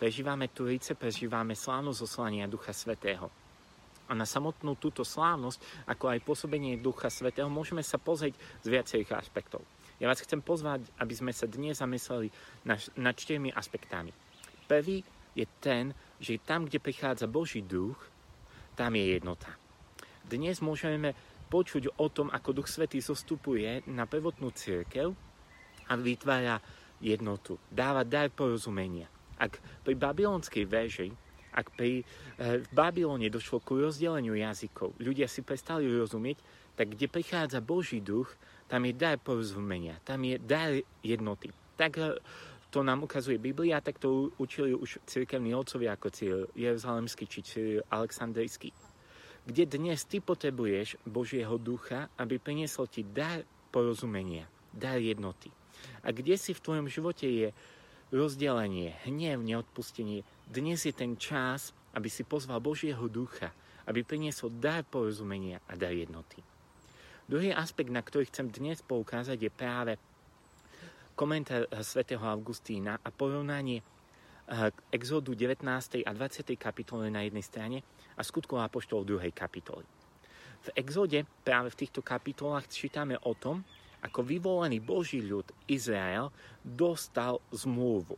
prežívame Turice, prežívame slávnosť zoslania Ducha Svetého. A na samotnú túto slávnosť, ako aj pôsobenie Ducha Svetého, môžeme sa pozrieť z viacerých aspektov. Ja vás chcem pozvať, aby sme sa dnes zamysleli nad štyrmi aspektami. Prvý je ten, že tam, kde prichádza Boží duch, tam je jednota. Dnes môžeme počuť o tom, ako Duch Svetý zostupuje na prvotnú církev a vytvára jednotu. Dáva dar porozumenia. Ak pri babylonskej veži, ak pri, e, v Babylone došlo ku rozdeleniu jazykov, ľudia si prestali rozumieť, tak kde prichádza Boží duch, tam je dar porozumenia, tam je dar jednoty. Tak e, to nám ukazuje Biblia, tak to učili už cirkevní otcovia ako Cyril Jeruzalemský či Cyril Aleksandrijský. Kde dnes ty potrebuješ Božieho ducha, aby priniesol ti dar porozumenia, dar jednoty. A kde si v tvojom živote je rozdelenie, hnev, neodpustenie, dnes je ten čas, aby si pozval Božieho ducha, aby priniesol dar porozumenia a dar jednoty. Druhý aspekt, na ktorý chcem dnes poukázať, je práve komentár eh, svätého Augustína a porovnanie k eh, exodu 19. a 20. kapitole na jednej strane a skutkov apoštolov druhej kapitole. V exode práve v týchto kapitolách čítame o tom, ako vyvolený Boží ľud Izrael dostal zmluvu.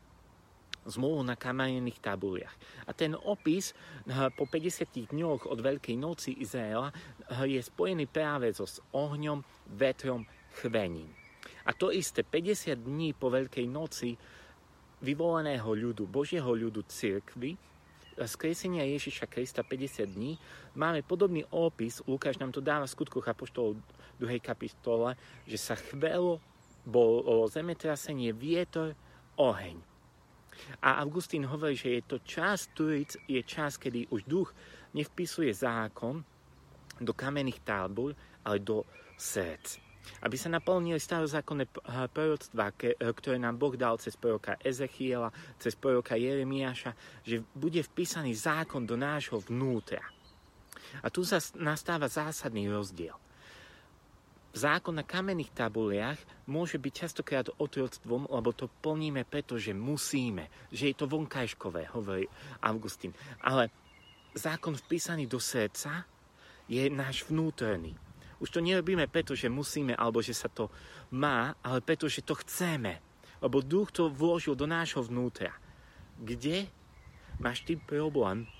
Zmluvu na kamenných tabuliach. A ten opis eh, po 50 dňoch od Veľkej noci Izraela je spojený práve so s ohňom, vetrom, chvením. A to isté 50 dní po Veľkej noci vyvoleného ľudu, Božieho ľudu cirkvy, skresenia Ježiša Krista 50 dní, máme podobný opis, Lukáš nám to dáva v skutkoch Apoštolov 2. kapitole, že sa chvelo, bolo zemetrasenie, vietor, oheň. A Augustín hovorí, že je to čas Turic, je čas, kedy už duch nevpisuje zákon do kamenných tábor, ale do srdc aby sa naplnili starozákonné proroctvá, e, ktoré nám Boh dal cez proroka Ezechiela, cez proroka Jeremiáša, že bude vpísaný zákon do nášho vnútra. A tu sa nastáva zásadný rozdiel. Zákon na kamenných tabuliach môže byť častokrát otroctvom, lebo to plníme, pretože musíme, že je to vonkajškové, hovorí Augustín. Ale zákon vpísaný do srdca je náš vnútorný. Už to nerobíme preto, že musíme alebo že sa to má, ale preto, že to chceme. Lebo duch to vložil do nášho vnútra. Kde máš ty problém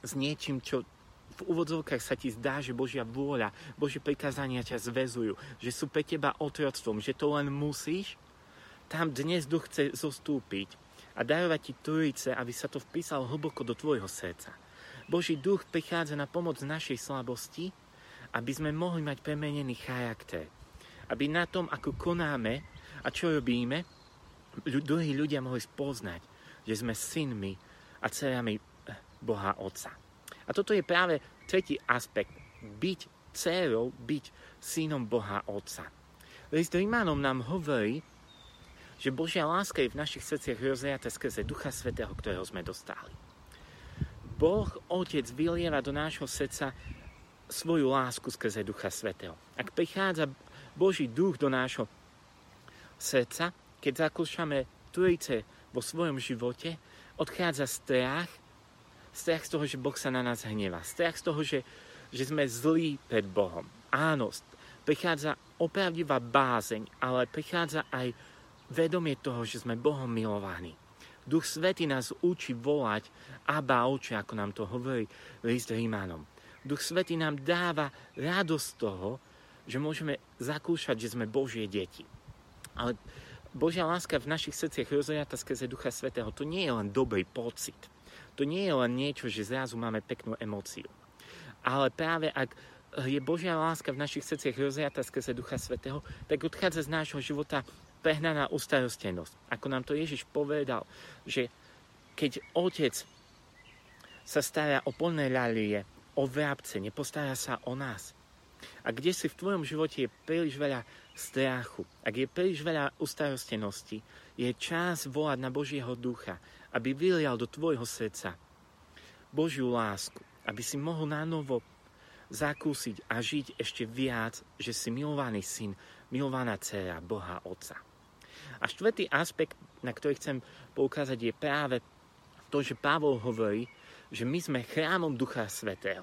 s niečím, čo v úvodzovkách sa ti zdá, že Božia vôľa, Božie prikázania ťa zväzujú, že sú pre teba otroctvom, že to len musíš, tam dnes duch chce zostúpiť a darovať ti trojice, aby sa to vpísalo hlboko do tvojho srdca. Boží duch prichádza na pomoc našej slabosti, aby sme mohli mať premenený charakter. Aby na tom, ako konáme a čo robíme, druhí ľudia mohli spoznať, že sme synmi a dcerami eh, Boha Otca. A toto je práve tretí aspekt. Byť dcerou, byť synom Boha Otca. List Rímanom nám hovorí, že Božia láska je v našich srdciach rozliata skrze Ducha Svetého, ktorého sme dostali. Boh Otec vylieva do nášho srdca svoju lásku skrze Ducha Svetého. Ak prichádza Boží duch do nášho srdca, keď zakúšame Trojice vo svojom živote, odchádza strach, strach z toho, že Boh sa na nás hnevá, strach z toho, že, že sme zlí pred Bohom. Áno, prichádza opravdivá bázeň, ale prichádza aj vedomie toho, že sme Bohom milovaní. Duch Svety nás učí volať Abba oče, ako nám to hovorí list Rímanom. Duch Svetý nám dáva radosť toho, že môžeme zakúšať, že sme Božie deti. Ale Božia láska v našich srdciach rozliata skrze Ducha Svetého, to nie je len dobrý pocit. To nie je len niečo, že zrazu máme peknú emóciu. Ale práve ak je Božia láska v našich srdciach rozliata skrze Ducha Svetého, tak odchádza z nášho života prehnaná ustarostenosť. Ako nám to Ježiš povedal, že keď otec sa stará o plné ľalie, o vrabce, nepostará sa o nás. A kde si v tvojom živote je príliš veľa strachu, ak je príliš veľa ustarostenosti, je čas volať na Božieho ducha, aby vylial do tvojho srdca Božiu lásku, aby si mohol na novo zakúsiť a žiť ešte viac, že si milovaný syn, milovaná dcera Boha Otca. A štvrtý aspekt, na ktorý chcem poukázať, je práve to, že Pavol hovorí, že my sme chrámom Ducha Svetého.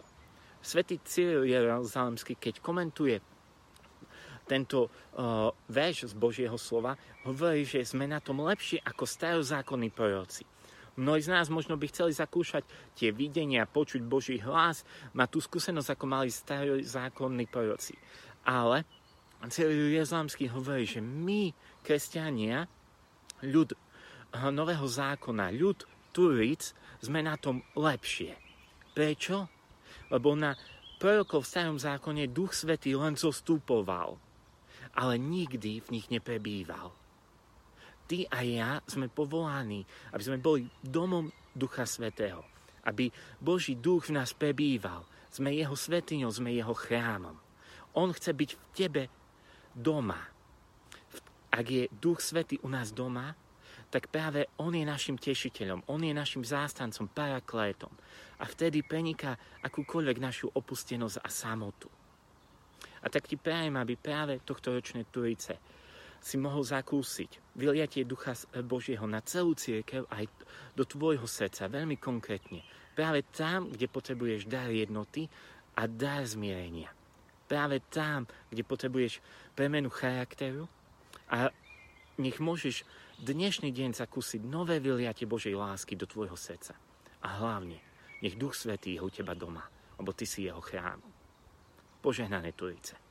Svetý Cyril Jeruzalemský, keď komentuje tento uh, verš z Božieho slova, hovorí, že sme na tom lepšie ako starozákonní proroci. Mnohí z nás možno by chceli zakúšať tie videnia, počuť Boží hlas, mať tú skúsenosť, ako mali starozákonní proroci. Ale celý Jeruzalemský hovorí, že my, kresťania, ľud eh, Nového zákona, ľud Turic, sme na tom lepšie. Prečo? Lebo na prorokov v starom zákone Duch Svetý len zostupoval ale nikdy v nich neprebýval. Ty a ja sme povolaní, aby sme boli domom Ducha Svetého. Aby Boží duch v nás prebýval. Sme jeho svetiňou, sme jeho chrámom. On chce byť v tebe doma. Ak je Duch Svetý u nás doma, tak práve On je našim tešiteľom, On je našim zástancom, paraklétom. A vtedy preniká akúkoľvek našu opustenosť a samotu. A tak ti prajem, aby práve tohto ročné Turice si mohol zakúsiť vyliatie Ducha Božieho na celú církev aj do tvojho srdca, veľmi konkrétne. Práve tam, kde potrebuješ dar jednoty a dar zmierenia. Práve tam, kde potrebuješ premenu charakteru a nech môžeš dnešný deň zakúsiť nové vyliatie Božej lásky do tvojho srdca. A hlavne, nech Duch Svetý je u teba doma, lebo ty si jeho chrám. Požehnané Turice.